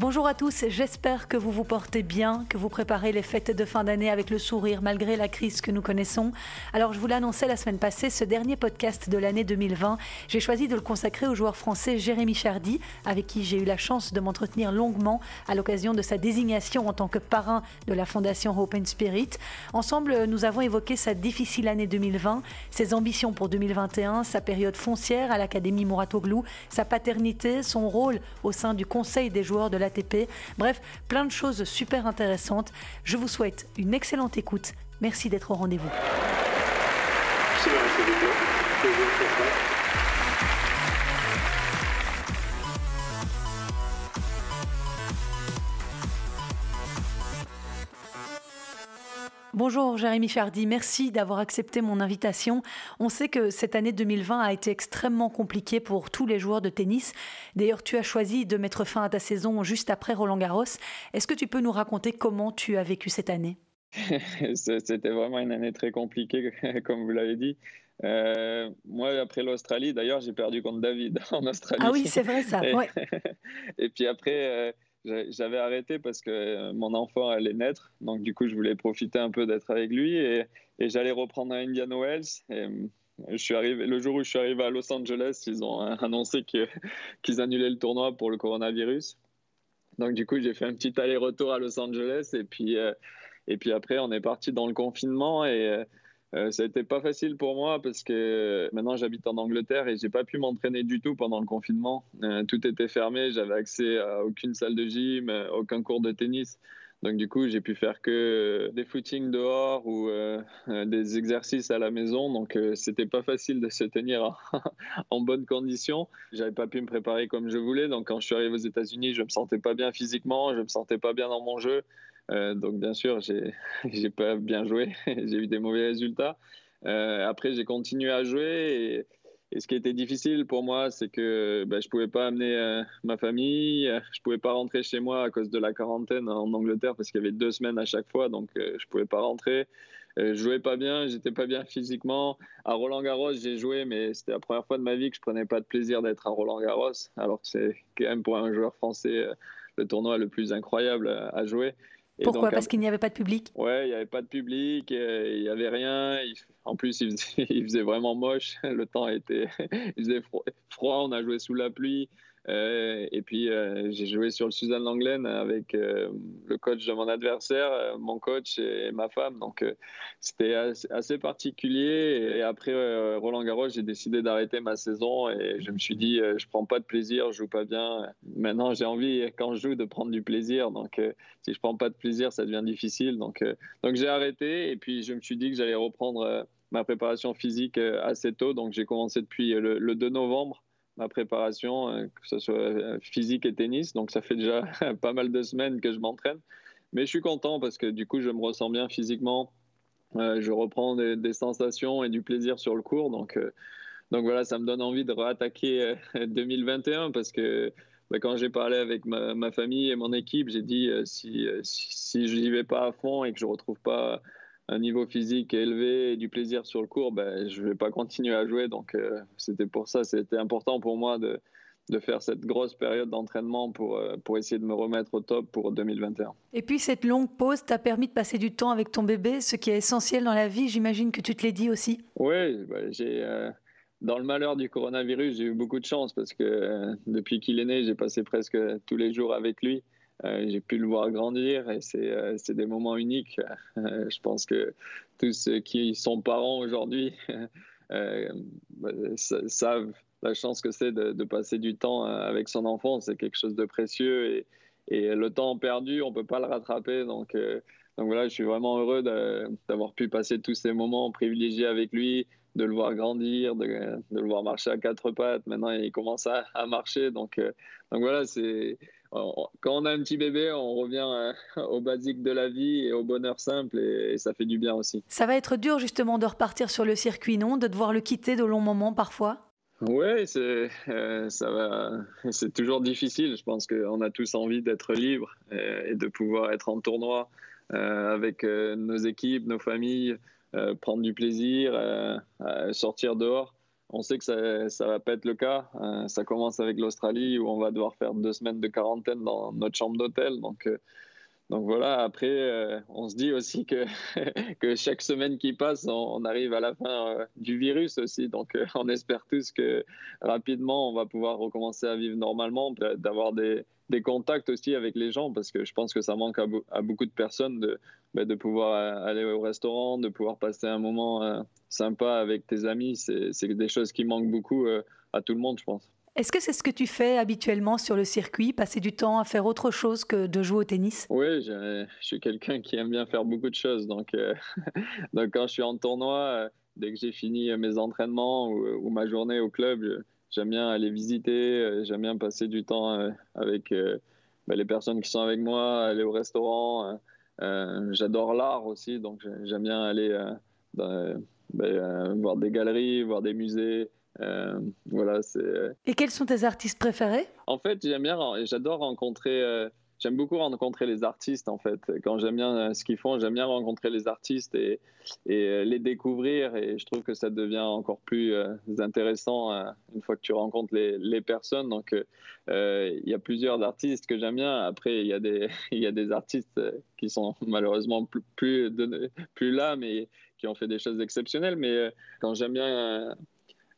Bonjour à tous, j'espère que vous vous portez bien, que vous préparez les fêtes de fin d'année avec le sourire malgré la crise que nous connaissons. Alors je vous l'annonçais la semaine passée, ce dernier podcast de l'année 2020, j'ai choisi de le consacrer au joueur français Jérémy Chardy, avec qui j'ai eu la chance de m'entretenir longuement à l'occasion de sa désignation en tant que parrain de la fondation Hope Spirit. Ensemble, nous avons évoqué sa difficile année 2020, ses ambitions pour 2021, sa période foncière à l'Académie Mouratoglou, sa paternité, son rôle au sein du conseil des joueurs de Bref, plein de choses super intéressantes. Je vous souhaite une excellente écoute. Merci d'être au rendez-vous. Bonjour Jérémy Chardy, merci d'avoir accepté mon invitation. On sait que cette année 2020 a été extrêmement compliquée pour tous les joueurs de tennis. D'ailleurs, tu as choisi de mettre fin à ta saison juste après Roland Garros. Est-ce que tu peux nous raconter comment tu as vécu cette année? C'était vraiment une année très compliquée, comme vous l'avez dit. Euh, moi, après l'Australie, d'ailleurs, j'ai perdu contre David en Australie. Ah oui, c'est vrai ça. Et puis après, euh, j'avais arrêté parce que euh, mon enfant allait naître, donc du coup je voulais profiter un peu d'être avec lui et, j'allais reprendre à Indian Wells. Euh, je suis arrivé, le jour où je suis arrivé à Los Angeles, ils ont annoncé qu'ils annulaient le tournoi pour le coronavirus. Donc du coup j'ai fait un petit aller-retour à Los Angeles et puis, euh, et puis après on est parti dans le confinement et euh, ça a été pas facile pour moi parce que maintenant j'habite en Angleterre et j'ai pas pu m'entraîner du tout pendant le confinement. Euh, tout était fermé, j'avais accès à aucune salle de gym, euh, aucun cours de tennis. Donc du coup, j'ai pu faire que des footings dehors ou des exercices à la maison. Donc c'était pas facile de se tenir en, bonne condition. J'avais pas pu me préparer comme je voulais. Donc quand je suis arrivé aux États-Unis, je me sentais pas bien physiquement, je me sentais pas bien dans mon jeu. Euh, donc bien sûr, j'ai pas bien joué, j'ai eu des mauvais résultats. Euh, après, j'ai continué à jouer et, ce qui était difficile pour moi, c'est que ben, je pouvais pas amener euh, ma famille, je pouvais pas rentrer chez moi à cause de la quarantaine en Angleterre parce qu'il y avait deux semaines à chaque fois, donc je pouvais pas rentrer. je jouais pas bien, j'étais pas bien physiquement. À Roland Garros, j'ai joué, mais c'était la première fois de ma vie que je prenais pas de plaisir d'être à Roland Garros, alors que c'est quand même pour un joueur français le tournoi le plus incroyable à jouer. Pourquoi Parce qu'il n'y avait pas de public? Ouais, il n'y avait pas de public, il n'y avait rien. En plus, il faisait, il faisait, vraiment moche. Le temps était. Il faisait froid, on a joué sous la pluie. Euh, et puis, euh, j'ai joué sur le Suzanne Langlaine avec euh, le coach de mon adversaire, mon coach et, ma femme. Donc, c'était assez, particulier. Et, après Roland Garros, j'ai décidé d'arrêter ma saison et je me suis dit, je prends pas de plaisir, je joue pas bien. Maintenant, j'ai envie, quand je joue, de prendre du plaisir. Donc, si je prends pas de plaisir, ça devient difficile. Donc, donc j'ai arrêté et puis je me suis dit que j'allais reprendre ma préparation physique assez tôt. Donc, j'ai commencé depuis le 2 novembre ma préparation, euh, que ce soit euh, physique et tennis. Donc ça fait déjà pas mal de semaines que je m'entraîne. Mais je suis content parce que du coup, je me ressens bien physiquement. Euh, je reprends des, sensations et du plaisir sur le cours. Donc, donc voilà, ça me donne envie de réattaquer 2021 parce que bah, quand j'ai parlé avec ma, famille et mon équipe, j'ai dit si, si, si je n'y vais pas à fond et que je ne retrouve pas un niveau physique élevé et du plaisir sur le cours, ben, je ne vais pas continuer à jouer. Donc, euh, c'était pour ça, c'était important pour moi de, de faire cette grosse période d'entraînement pour, euh, pour essayer de me remettre au top pour 2021. Et puis, cette longue pause t'a permis de passer du temps avec ton bébé, ce qui est essentiel dans la vie. J'imagine que tu te l'es dit aussi. Oui, ben, j'ai. Euh, dans le malheur du coronavirus, j'ai eu beaucoup de chance parce que depuis qu'il est né, j'ai passé presque tous les jours avec lui. Euh, j'ai pu le voir grandir et c'est euh, des moments uniques. Euh, je pense que tous ceux qui sont parents aujourd'hui bah, savent la chance que c'est de, passer du temps avec son enfant. C'est quelque chose de précieux et, et, le temps perdu, on ne peut pas le rattraper. Donc, donc voilà, je suis vraiment heureux d'avoir pu passer tous ces moments privilégiés avec lui, de le voir grandir, de, le voir marcher à quatre pattes. Maintenant, il commence à, à marcher. Donc, donc voilà, c'est quand on a un petit bébé, on revient euh, au basique de la vie et au bonheur simple et, ça fait du bien aussi. Ça va être dur justement de repartir sur le circuit, non? De devoir le quitter de longs moments parfois? Oui, c'est euh, ça va. C'est toujours difficile. Je pense qu'on a tous envie d'être libre et, et, de pouvoir être en tournoi euh, avec nos équipes, nos familles, prendre du plaisir, sortir dehors On sait que ça ne va pas être le cas. ça commence avec l'Australie où on va devoir faire deux semaines de quarantaine dans notre chambre d'hôtel. Donc, donc voilà, après, euh, on se dit aussi que, que chaque semaine qui passe, on, arrive à la fin euh, du virus aussi. Donc euh, on espère tous que rapidement, on va pouvoir recommencer à vivre normalement, d'avoir des, des, contacts aussi avec les gens, parce que je pense que ça manque à, beaucoup de personnes de, bah, de pouvoir aller au restaurant, de pouvoir passer un moment sympa avec tes amis. C'est des choses qui manquent beaucoup à tout le monde, je pense. Est-ce que c'est ce que tu fais habituellement sur le circuit, passer du temps à faire autre chose que de jouer au tennis? Oui, je, suis quelqu'un qui aime bien faire beaucoup de choses. Donc, euh, donc quand je suis en tournoi, euh, dès que j'ai fini mes entraînements ou, ma journée au club, j'aime bien aller visiter, euh, j'aime bien passer du temps avec bah, les personnes qui sont avec moi, aller au restaurant. J'adore l'art aussi, donc j'aime bien aller bah, voir des galeries, voir des musées. Euh, voilà, c'est. Et quels sont tes artistes préférés? En fait, j'aime bien, j'adore rencontrer. Euh, j'aime beaucoup rencontrer les artistes en fait. Quand j'aime bien euh, ce qu'ils font, j'aime bien rencontrer les artistes et, et, les découvrir. Et je trouve que ça devient encore plus intéressant une fois que tu rencontres les, les personnes. Donc, il y a plusieurs artistes que j'aime bien. Après, il y, a des, y a des artistes qui sont malheureusement plus, plus, plus là, mais qui ont fait des choses exceptionnelles. Mais quand j'aime bien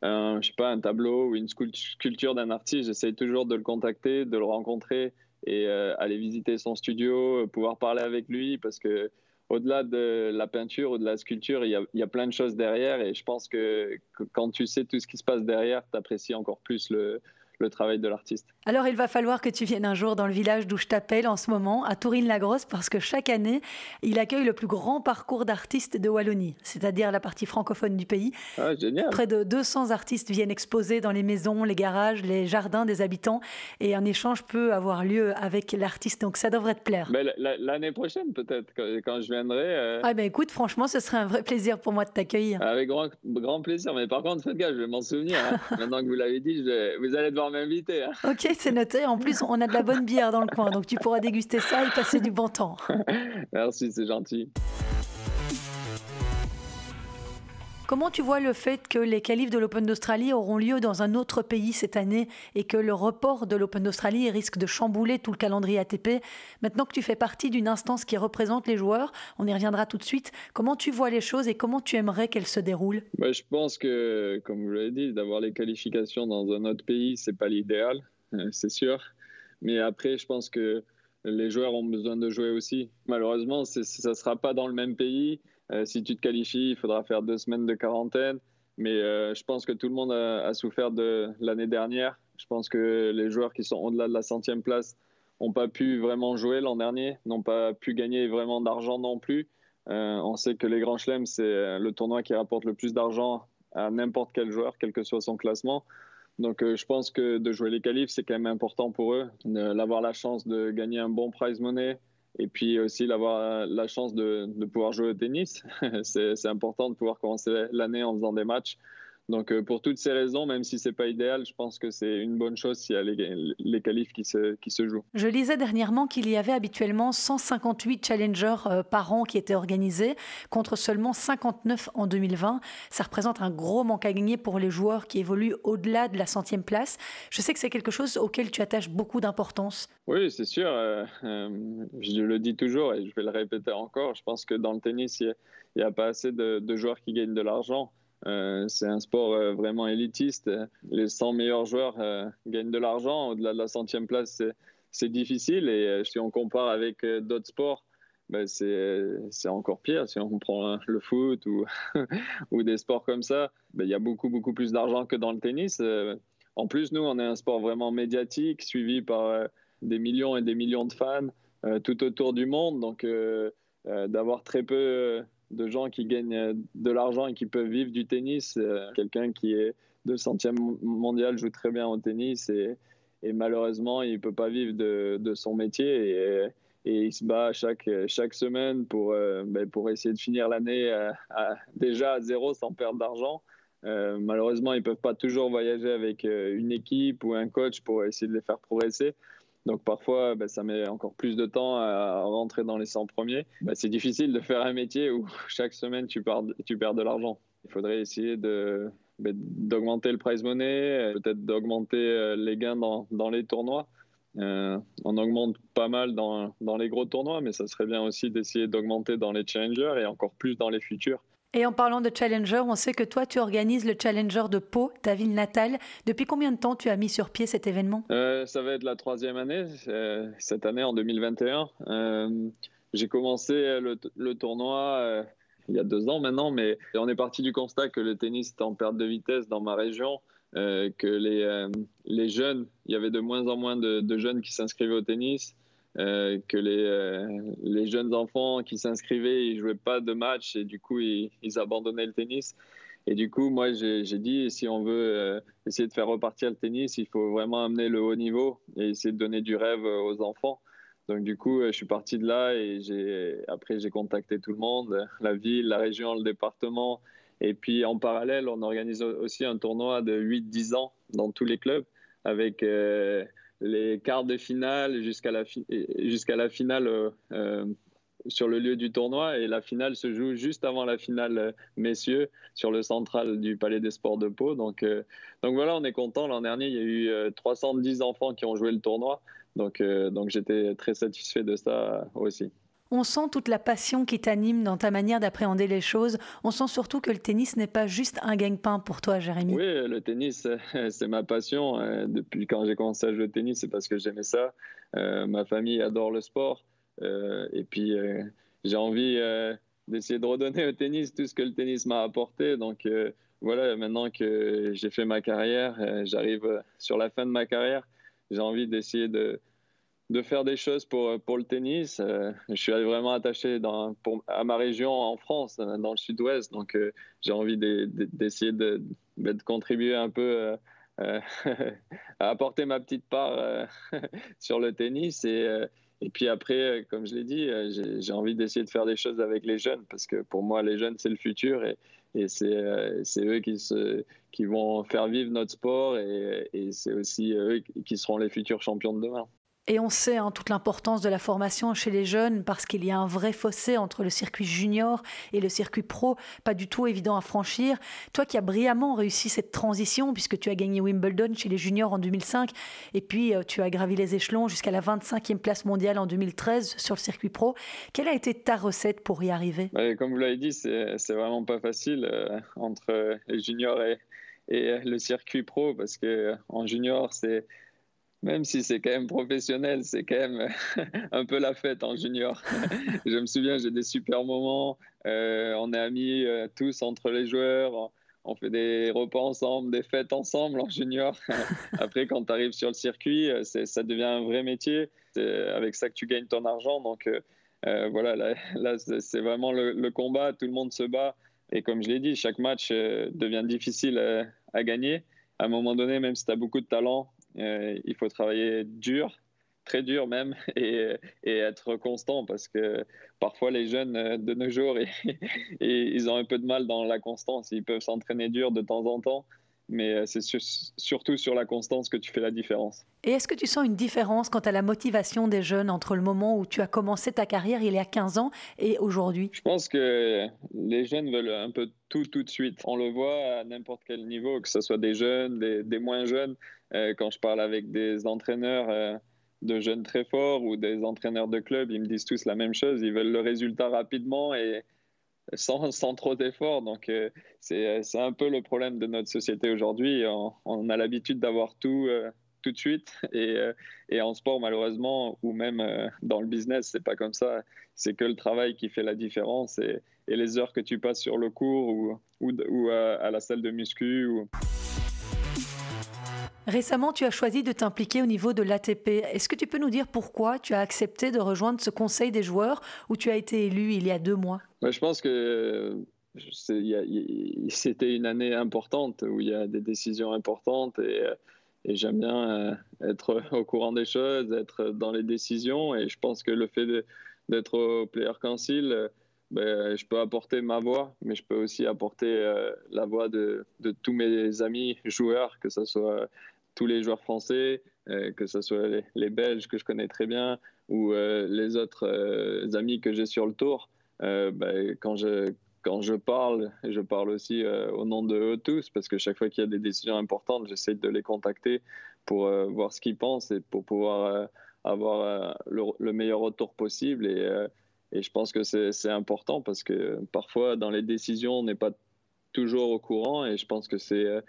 un, je sais pas, un tableau ou une sculpture d'un artiste, j'essaye toujours de le contacter, de le rencontrer et euh, aller visiter son studio, pouvoir parler avec lui parce que au-delà de la peinture ou de la sculpture, il y, a, il y, a, plein de choses derrière et je pense que, que quand tu sais tout ce qui se passe derrière, tu apprécies encore plus le, le travail de l'artiste. Alors il va falloir que tu viennes un jour dans le village d'où je t'appelle en ce moment, à Tourine-la-Grosse, parce que chaque année, il accueille le plus grand parcours d'artistes de Wallonie, c'est-à-dire la partie francophone du pays. Ah, génial. Près de 200 artistes viennent exposer dans les maisons, les garages, les jardins des habitants, et un échange peut avoir lieu avec l'artiste, donc ça devrait te plaire. L'année prochaine peut-être, quand je viendrai. Euh. Ah ben écoute, franchement, ce serait un vrai plaisir pour moi de t'accueillir. Avec grand, grand plaisir, mais par contre, faites gaffe, je vais m'en souvenir. Hein. Maintenant que vous l'avez dit, vous allez devoir m'inviter. Hein. Ok, c'est noté. En plus, on a de la bonne bière dans le coin, donc tu pourras déguster ça et passer du bon temps. Merci, c'est gentil. Comment tu vois le fait que les qualifs de l'Open d'Australie auront lieu dans un autre pays cette année et que le report de l'Open d'Australie risque de chambouler tout le calendrier ATP Maintenant que tu fais partie d'une instance qui représente les joueurs, on y reviendra tout de suite. Comment tu vois les choses et comment tu aimerais qu'elles se déroulent? Bah, Je pense que, comme vous l'avez dit, d'avoir les qualifications dans un autre pays, c'est pas l'idéal, euh, c'est sûr. Mais après, je pense que les joueurs ont besoin de jouer aussi. Malheureusement, ça ne sera pas dans le même pays. Euh, si tu te qualifies, il faudra faire deux semaines de quarantaine. Mais euh, je pense que tout le monde a, souffert de l'année dernière. Je pense que les joueurs qui sont au-delà de la centième place n'ont pas pu vraiment jouer l'an dernier, n'ont pas pu gagner vraiment d'argent non plus. Euh, on sait que les Grands Chelems, c'est le tournoi qui rapporte le plus d'argent à n'importe quel joueur, quel que soit son classement. Donc je pense que de jouer les qualifs, c'est quand même important pour eux. D'avoir la chance de gagner un bon prize money, et puis aussi d'avoir la chance de, de, pouvoir jouer au tennis. c'est important de pouvoir commencer l'année en faisant des matchs. Donc euh, pour toutes ces raisons, même si c'est pas idéal, je pense que c'est une bonne chose s'il y a les, les qualifs qui se, qui se jouent. Je lisais dernièrement qu'il y avait habituellement 158 challengers euh, par an qui étaient organisés, contre seulement 59 en 2020. Ça représente un gros manque à gagner pour les joueurs qui évoluent au-delà de la centième place. Je sais que c'est quelque chose auquel tu attaches beaucoup d'importance. Oui, c'est sûr. Euh, je le dis toujours et je vais le répéter encore. Je pense que dans le tennis, il n'y a, a, pas assez de, de joueurs qui gagnent de l'argent. Euh, c'est un sport euh, vraiment élitiste. Les 100 meilleurs joueurs euh, gagnent de l'argent. Au-delà de la centième place, c'est difficile. Et si on compare avec d'autres sports, ben c'est encore pire. Si on prend le foot ou, des sports comme ça, ben il y a beaucoup, beaucoup plus d'argent que dans le tennis. En plus, nous, on est un sport vraiment médiatique, suivi par des millions et des millions de fans tout autour du monde. Donc, d'avoir très peu de gens qui gagnent euh, de l'argent et qui peuvent vivre du tennis. Euh, quelqu'un qui est de centième mondial joue très bien au tennis et, malheureusement, il ne peut pas vivre de, son métier et, il se bat chaque, chaque semaine pour, euh, ben, pour essayer de finir l'année déjà à zéro sans perdre d'argent. malheureusement, ils ne peuvent pas toujours voyager avec une équipe ou un coach pour essayer de les faire progresser. Donc parfois, bah, ça met encore plus de temps à rentrer dans les 100 premiers. Bah, c'est difficile de faire un métier où chaque semaine tu, tu perds de l'argent. Il faudrait essayer de, ben, d'augmenter le prize money, peut-être d'augmenter les gains dans, dans les tournois. on augmente pas mal dans, dans, les gros tournois, mais ça serait bien aussi d'essayer d'augmenter dans les challengers et encore plus dans les futurs. Et en parlant de Challenger, on sait que toi, tu organises le Challenger de Pau, ta ville natale. Depuis combien de temps tu as mis sur pied cet événement? Euh, Ça va être la troisième année, euh, cette année en 2021. Euh, j'ai commencé le, tournoi il y a deux ans maintenant, mais on est parti du constat que le tennis était en perte de vitesse dans ma région. que les jeunes, il y avait de moins en moins de jeunes qui s'inscrivaient au tennis, euh, que les, euh, les, jeunes enfants qui s'inscrivaient, ils jouaient pas de match et du coup, ils, abandonnaient le tennis. Et du coup, moi, j'ai dit, si on veut euh, essayer de faire repartir le tennis, il faut vraiment amener le haut niveau et essayer de donner du rêve aux enfants. Donc du coup, je suis parti de là et après j'ai contacté tout le monde, la ville, la région, le département. Et puis en parallèle, on organise aussi un tournoi de 8-10 ans dans tous les clubs avec les quarts de finale jusqu'à la, jusqu'à la finale euh, euh, sur le lieu du tournoi. Et la finale se joue juste avant la finale euh, messieurs sur le central du Palais des Sports de Pau. Donc, donc voilà, on est content. L'an dernier, il y a eu 310 enfants qui ont joué le tournoi. Donc, donc j'étais très satisfait de ça aussi. On sent toute la passion qui t'anime dans ta manière d'appréhender les choses. On sent surtout que le tennis n'est pas juste un gagne-pain pour toi, Jérémy. Oui, le tennis, c'est ma passion. Euh, depuis quand j'ai commencé à jouer au tennis, c'est parce que j'aimais ça. Euh, ma famille adore le sport. Euh, et puis, j'ai envie d'essayer de redonner au tennis tout ce que le tennis m'a apporté. Donc, voilà, maintenant que j'ai fait ma carrière, j'arrive sur la fin de ma carrière, j'ai envie d'essayer de de faire des choses pour, pour le tennis. Euh, je suis vraiment attaché à ma région en France, euh, dans le sud-ouest. Donc, euh, j'ai envie d'essayer de, contribuer un peu à apporter ma petite part sur le tennis. Et, puis après, comme je l'ai dit, j'ai envie d'essayer de faire des choses avec les jeunes parce que pour moi, les jeunes, c'est le futur. Et, c'est eux qui, vont faire vivre notre sport et c'est aussi eux qui seront les futurs champions de demain. Et on sait hein, toute l'importance de la formation chez les jeunes parce qu'il y a un vrai fossé entre le circuit junior et le circuit pro, pas du tout évident à franchir. Toi qui as brillamment réussi cette transition puisque tu as gagné Wimbledon chez les juniors en 2005 et puis euh, tu as gravi les échelons jusqu'à la 25e place mondiale en 2013 sur le circuit pro, quelle a été ta recette pour y arriver? Bah, Comme vous l'avez dit, c'est vraiment pas facile euh, entre les juniors et, et le circuit pro parce que en junior c'est même si c'est quand même professionnel, c'est quand même un peu la fête en junior. je me souviens, j'ai des super moments. Euh, on est amis euh, tous entre les joueurs. On fait des repas ensemble, des fêtes ensemble en junior. Après, quand tu arrives sur le circuit, euh, ça devient un vrai métier. C'est avec ça que tu gagnes ton argent. Donc voilà, là, c'est vraiment le, combat. Tout le monde se bat. Et comme je l'ai dit, chaque match devient difficile à gagner. À un moment donné, même si tu as beaucoup de talent, il faut travailler dur, très dur même, et, être constant parce que parfois les jeunes euh, de nos jours, ils ont un peu de mal dans la constance. Ils peuvent s'entraîner dur de temps en temps, mais euh, c'est surtout sur la constance que tu fais la différence. Et est-ce que tu sens une différence quant à la motivation des jeunes entre le moment où tu as commencé ta carrière il y a 15 ans et aujourd'hui? Je pense que les jeunes veulent un peu tout tout de suite. On le voit à n'importe quel niveau, que ce soit des jeunes, des, moins jeunes. Euh, quand je parle avec des entraîneurs euh, de jeunes très forts ou des entraîneurs de club, ils me disent tous la même chose. Ils veulent le résultat rapidement et sans, trop d'efforts. Donc, euh, c'est un peu le problème de notre société aujourd'hui. On, a l'habitude d'avoir tout tout de suite. Et, en sport, malheureusement, ou même dans le business, c'est pas comme ça. C'est que le travail qui fait la différence et, les heures que tu passes sur le cours ou, à, la salle de muscu. Récemment, tu as choisi de t'impliquer au niveau de l'ATP. Est-ce que tu peux nous dire pourquoi tu as accepté de rejoindre ce conseil des joueurs où tu as été élu il y a deux mois? Je pense que c'était une année importante où il y a des décisions importantes et, et j'aime bien euh, être au courant des choses, être dans les décisions et je pense que le fait d'être au Player Council, ben, je peux apporter ma voix, mais je peux aussi apporter euh, la voix de, de, tous mes amis joueurs, que ce soit tous les joueurs français, euh, que ce soit les, Belges que je connais très bien ou euh, les autres euh, amis que j'ai sur le tour. Bah, quand, je, quand je parle, je parle aussi au nom de eux tous, parce que chaque fois qu'il y a des décisions importantes, j'essaie de les contacter pour voir ce qu'ils pensent et pour pouvoir avoir le, meilleur retour possible. Et, et je pense que c'est important parce que parfois, dans les décisions, on n'est pas toujours au courant et je pense que c'est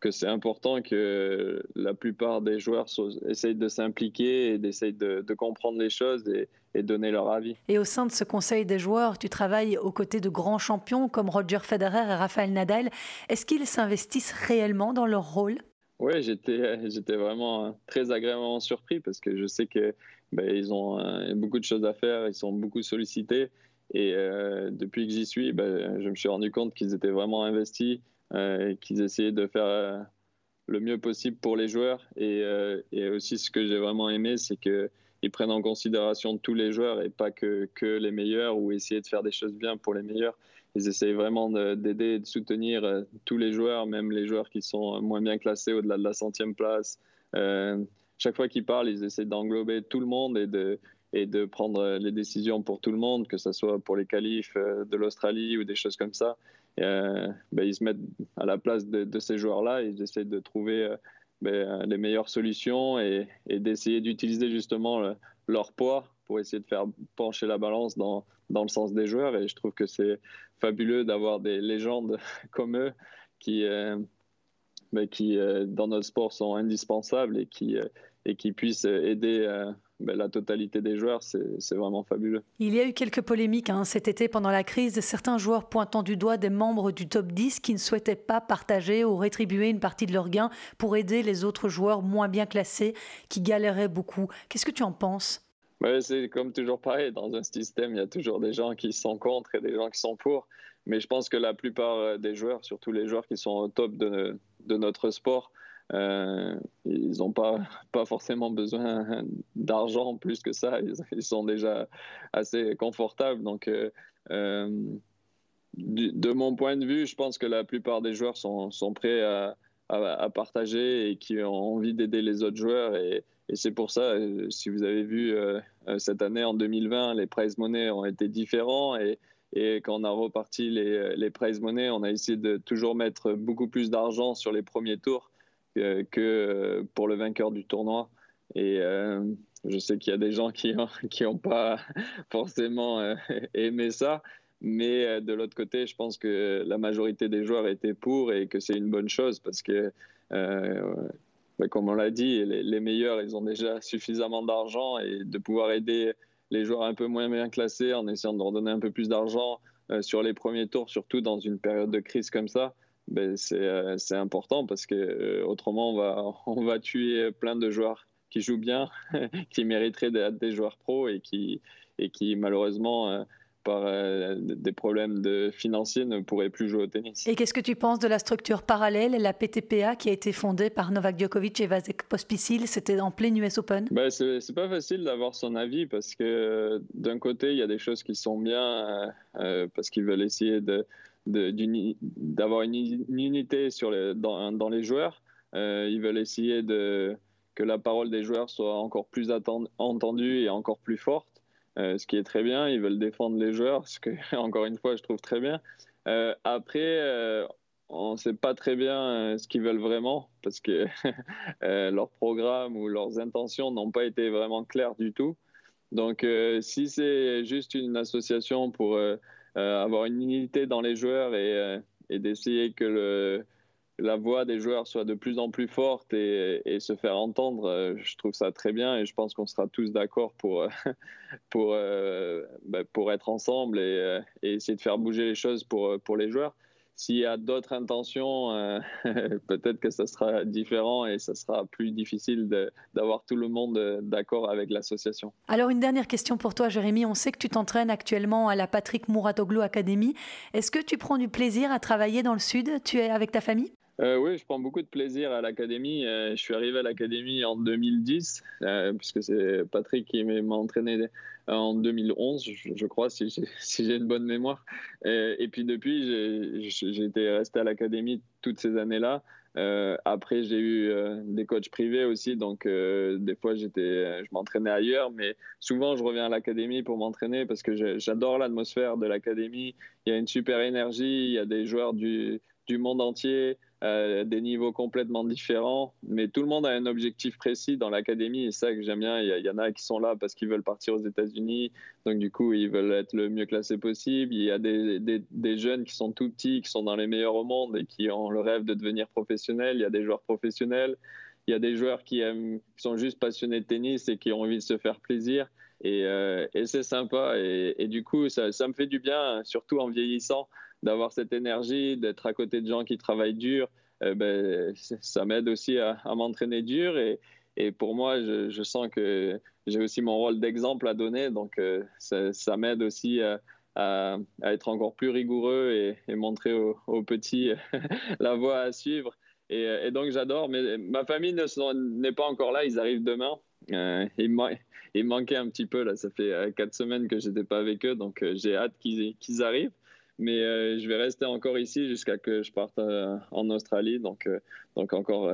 que c'est important que la plupart des joueurs essayent de s'impliquer et d'essayer de, comprendre les choses et, et, donner leur avis. Et au sein de ce conseil des joueurs, tu travailles aux côtés de grands champions comme Roger Federer et Rafael Nadal. Est-ce qu'ils s'investissent réellement dans leur rôle? Oui, j'étais, vraiment très agréablement surpris parce que je sais que ben, ils ont beaucoup de choses à faire, ils sont beaucoup sollicités. Et euh, depuis que j'y suis, ben, je me suis rendu compte qu'ils étaient vraiment investis, euh, qu'ils essayaient de faire euh, le mieux possible pour les joueurs. Et, et aussi, ce que j'ai vraiment aimé, c'est qu'ils prennent en considération tous les joueurs et pas que, que, les meilleurs ou essayer de faire des choses bien pour les meilleurs. Ils essayent vraiment d'aider et de soutenir tous les joueurs, même les joueurs qui sont moins bien classés au-delà de la centième place chaque fois qu'ils parlent, ils essaient d'englober tout le monde et de, et de prendre les décisions pour tout le monde, que ce soit pour les qualifs euh, de l'Australie ou des choses comme ça. Euh, ben, ils se mettent à la place de, ces joueurs-là, ils essaient de trouver euh, ben, les meilleures solutions et, d'essayer d'utiliser justement leur poids pour essayer de faire pencher la balance dans, le sens des joueurs. Et je trouve que c'est fabuleux d'avoir des légendes comme eux qui, ben, dans notre sport, sont indispensables et qui et qui puisse aider euh, ben, la totalité des joueurs, c'est vraiment fabuleux. Il y a eu quelques polémiques hein, cet été pendant la crise, certains joueurs pointant du doigt des membres du top 10 qui ne souhaitaient pas partager ou rétribuer une partie de leurs gains pour aider les autres joueurs moins bien classés qui galéraient beaucoup. Qu'est-ce que tu en penses? C'est comme toujours pareil, dans un système, il y a toujours des gens qui sont contre et des gens qui sont pour. Mais je pense que la plupart euh, des joueurs, surtout les joueurs qui sont au top de, de notre sport, euh, ils n'ont pas, forcément besoin d'argent plus que ça. Ils, sont déjà assez confortables. Donc, euh, euh, de mon point de vue, je pense que la plupart des joueurs sont, prêts à, partager et qui ont envie d'aider les autres joueurs. Et, c'est pour ça, si vous avez vu cette année, en 2020, les prize money ont été différents. Et, et quand on a reparti les, les prize money, on a essayé de toujours mettre beaucoup plus d'argent sur les premiers tours que, euh, pour le vainqueur du tournoi. Et euh, je sais qu'il y a des gens qui n'ont qui ont pas forcément euh, aimé ça. Mais de l'autre côté, je pense que la majorité des joueurs étaient pour et que c'est une bonne chose parce que, comme on l'a dit, les, meilleurs, ils ont déjà suffisamment d'argent et de pouvoir aider les joueurs un peu moins bien classés en essayant de leur donner un peu plus d'argent sur les premiers tours, surtout dans une période de crise comme ça, ben euh, c'est important parce que euh, autrement on va, on va tuer plein de joueurs qui jouent bien, qui mériteraient d'être des joueurs pros et qui, et qui malheureusement euh, par des problèmes de financiers ne pourraient plus jouer au tennis. Et qu'est-ce que tu penses de la structure parallèle, la PTPA, qui a été fondée par Novak Djokovic et Vasek Pospisil? C'était en plein US Open? Ben, C'est pas facile d'avoir son avis parce que d'un côté, il y a des choses qui sont bien parce qu'ils veulent essayer de d'avoir une, unité sur dans, les joueurs. Euh, ils veulent essayer de, que la parole des joueurs soit encore plus entendue et encore plus forte, euh, ce qui est très bien. Ils veulent défendre les joueurs, ce que, encore une fois, je trouve très bien. Euh, après, on ne sait pas très bien ce qu'ils veulent vraiment parce que leur programme ou leurs intentions n'ont pas été vraiment claires du tout. Donc, si c'est juste une association pour avoir une unité dans les joueurs et, euh, d'essayer que la voix des joueurs soit de plus en plus forte et, et, se faire entendre, euh, je trouve ça très bien et je pense qu'on sera tous d'accord pour, pour, bah, pour être ensemble et, et, essayer de faire bouger les choses pour, pour les joueurs. S'il y a d'autres intentions, euh, peut-être que ça sera différent et ça sera plus difficile d'avoir tout le monde euh, d'accord avec l'association. Alors une dernière question pour toi, Jérémy. On sait que tu t'entraînes actuellement à la Patrick Mouratoglou Academy. Est-ce que tu prends du plaisir à travailler dans le Sud? Tu es avec ta famille? Euh, oui, je prends beaucoup de plaisir à l'académie. je suis arrivé à l'académie en 2010, puisque c'est Patrick qui m'a entraîné en 2011, je, crois, si j'ai une bonne mémoire. Et, puis depuis, j'ai été resté à l'académie toutes ces années-là. Euh, après, j'ai eu euh, des coachs privés aussi, donc euh, des fois, je m'entraînais ailleurs, mais souvent, je reviens à l'académie pour m'entraîner parce que j'adore l'atmosphère de l'académie. Il y a une super énergie, il y a des joueurs du monde entier. Euh, des niveaux complètement différents, mais tout le monde a un objectif précis dans l'académie et ça que j'aime bien. Il y, en a qui sont là parce qu'ils veulent partir aux États-Unis, donc du coup ils veulent être le mieux classé possible. Il y a des, des, jeunes qui sont tout petits, qui sont dans les meilleurs au monde et qui ont le rêve de devenir professionnels. Il y a des joueurs professionnels. Il y a des joueurs qui, aiment, qui sont juste passionnés de tennis et qui ont envie de se faire plaisir. Et, euh, et c'est sympa. Et, et, du coup, ça, ça me fait du bien, surtout en vieillissant d'avoir cette énergie, d'être à côté de gens qui travaillent dur, euh, ben, ça m'aide aussi à, m'entraîner dur. Et, et, pour moi, je, sens que j'ai aussi mon rôle d'exemple à donner. Donc, euh, ça, m'aide aussi à, à, être encore plus rigoureux et, montrer aux, petits la voie à suivre. Et, et donc, j'adore. Mais ma famille n'est pas encore là. Ils arrivent demain. Euh, il, me manquait un petit peu. Là. Ça fait quatre semaines que je n'étais pas avec eux. Donc, j'ai hâte qu'ils arrivent mais euh, je vais rester encore ici jusqu'à que je parte euh, en Australie, donc, euh, donc encore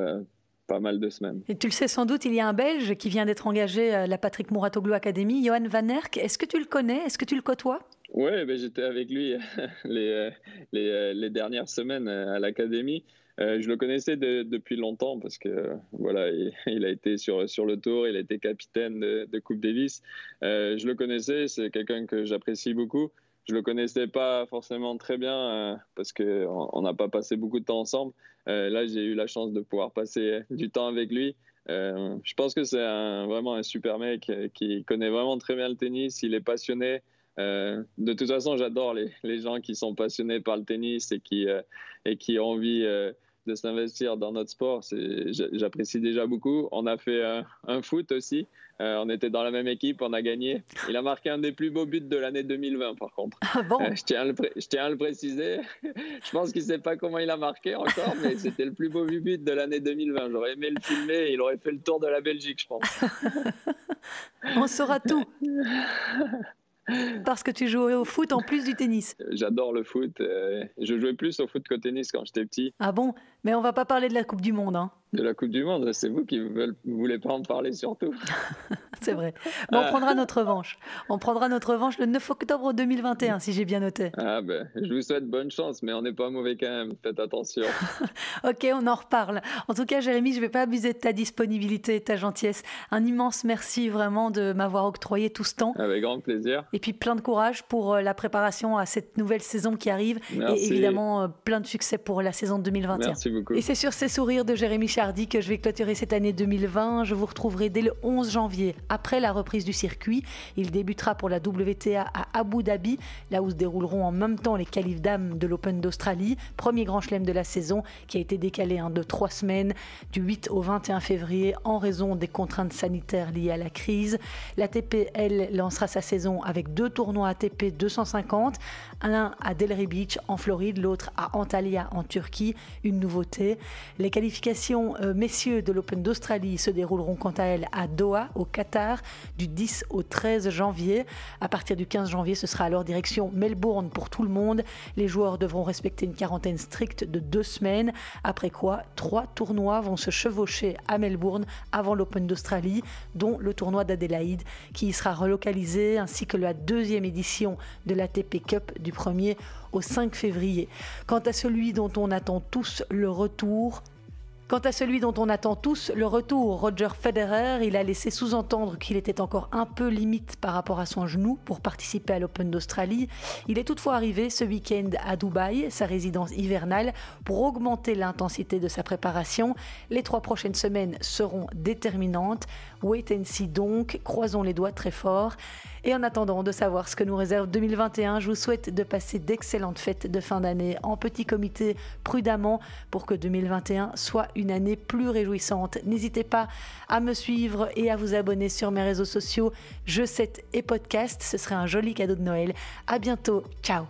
pas mal de semaines. Et tu le sais sans doute, il y a un Belge qui vient d'être engagé à la Patrick Mouratoglou Academy, Johan Van Erck. Est-ce que tu le connais? Est-ce que tu le côtoies? Oui, ben j'étais avec lui les, les, les, dernières semaines à l'académie. je le connaissais depuis longtemps parce que voilà, il, a été sur, sur le tour, il a été capitaine de, de Coupe Davis. je le connaissais, c'est quelqu'un que j'apprécie beaucoup je le connaissais pas forcément très bien euh, parce que on n'a pas passé beaucoup de temps ensemble. Euh, là, j'ai eu la chance de pouvoir passer du temps avec lui. Euh, je pense que c'est vraiment un super mec qui connaît vraiment très bien le tennis. Il est passionné. de toute façon, j'adore les, gens qui sont passionnés par le tennis et qui ont envie de s'investir dans notre sport. J'apprécie déjà beaucoup. On a fait un, foot aussi. Euh, on était dans la même équipe, on a gagné. Il a marqué un des plus beaux buts de l'année 2020, par contre. Ah bon? Euh, je, tiens à le je, tiens à le préciser. je pense qu'il ne sait pas comment il a marqué encore, mais c'était le plus beau but de l'année 2020. J'aurais aimé le filmer. Il aurait fait le tour de la Belgique, je pense. on saura tout. Parce que tu jouais au foot en plus du tennis. J'adore le foot. Euh, je jouais plus au foot qu'au tennis quand j'étais petit. Ah bon? Mais on va pas parler de la Coupe du Monde. Hein de la Coupe du Monde. C'est vous qui ne voulez pas en parler surtout. c'est vrai. on ah. prendra notre revanche. On prendra notre revanche le 9 octobre 2021, si j'ai bien noté. Ah ben, je vous souhaite bonne chance, mais on n'est pas mauvais quand même. Faites attention. ok, on en reparle. En tout cas, Jérémy, je ne vais pas abuser de ta disponibilité et ta gentillesse. Un immense merci vraiment de m'avoir octroyé tout ce temps. Avec grand plaisir. Et puis plein de courage pour euh, la préparation à cette nouvelle saison qui arrive. Et évidemment, euh, plein de succès pour la saison 2021. Merci beaucoup. Et c'est sur ces sourires de Jérémy dit que je vais clôturer cette année 2020. Je vous retrouverai dès le 11 janvier, après la reprise du circuit. Il débutera pour la WTA à Abu Dhabi, là où se dérouleront en même temps les qualifs dames de l'Open d'Australie, premier grand chelem de la saison qui a été décalé de trois semaines, du 8 au 21 février, en raison des contraintes sanitaires liées à la crise. L'ATP, elle, lancera sa saison avec deux tournois ATP 250, l'un à Delray Beach en Floride, l'autre à Antalya en Turquie, une nouveauté. Les qualifications euh, messieurs de l'Open d'Australie se dérouleront quant à elles à Doha, au Qatar, du 10 au 13 janvier. À partir du 15 janvier, ce sera alors direction Melbourne pour tout le monde. Les joueurs devront respecter une quarantaine stricte de deux semaines, après quoi trois tournois vont se chevaucher à Melbourne avant l'Open d'Australie, dont le tournoi d'Adélaïde qui y sera relocalisé, ainsi que la deuxième édition de l'ATP Cup du 1er au 5 février. Quant à celui dont on attend tous le retour, Quant à celui dont on attend tous le retour, Roger Federer, il a laissé sous-entendre qu'il était encore un peu limite par rapport à son genou pour participer à l'Open d'Australie. Il est toutefois arrivé ce week-end à Dubaï, sa résidence hivernale, pour augmenter l'intensité de sa préparation. Les trois prochaines semaines seront déterminantes. Wait and see donc, croisons les doigts très fort. Et en attendant de savoir ce que nous réserve 2021, je vous souhaite de passer d'excellentes fêtes de fin d'année en petit comité prudemment pour que 2021 soit une année plus réjouissante. N'hésitez pas à me suivre et à vous abonner sur mes réseaux sociaux, Je 7 et podcast. Ce serait un joli cadeau de Noël. À bientôt. Ciao.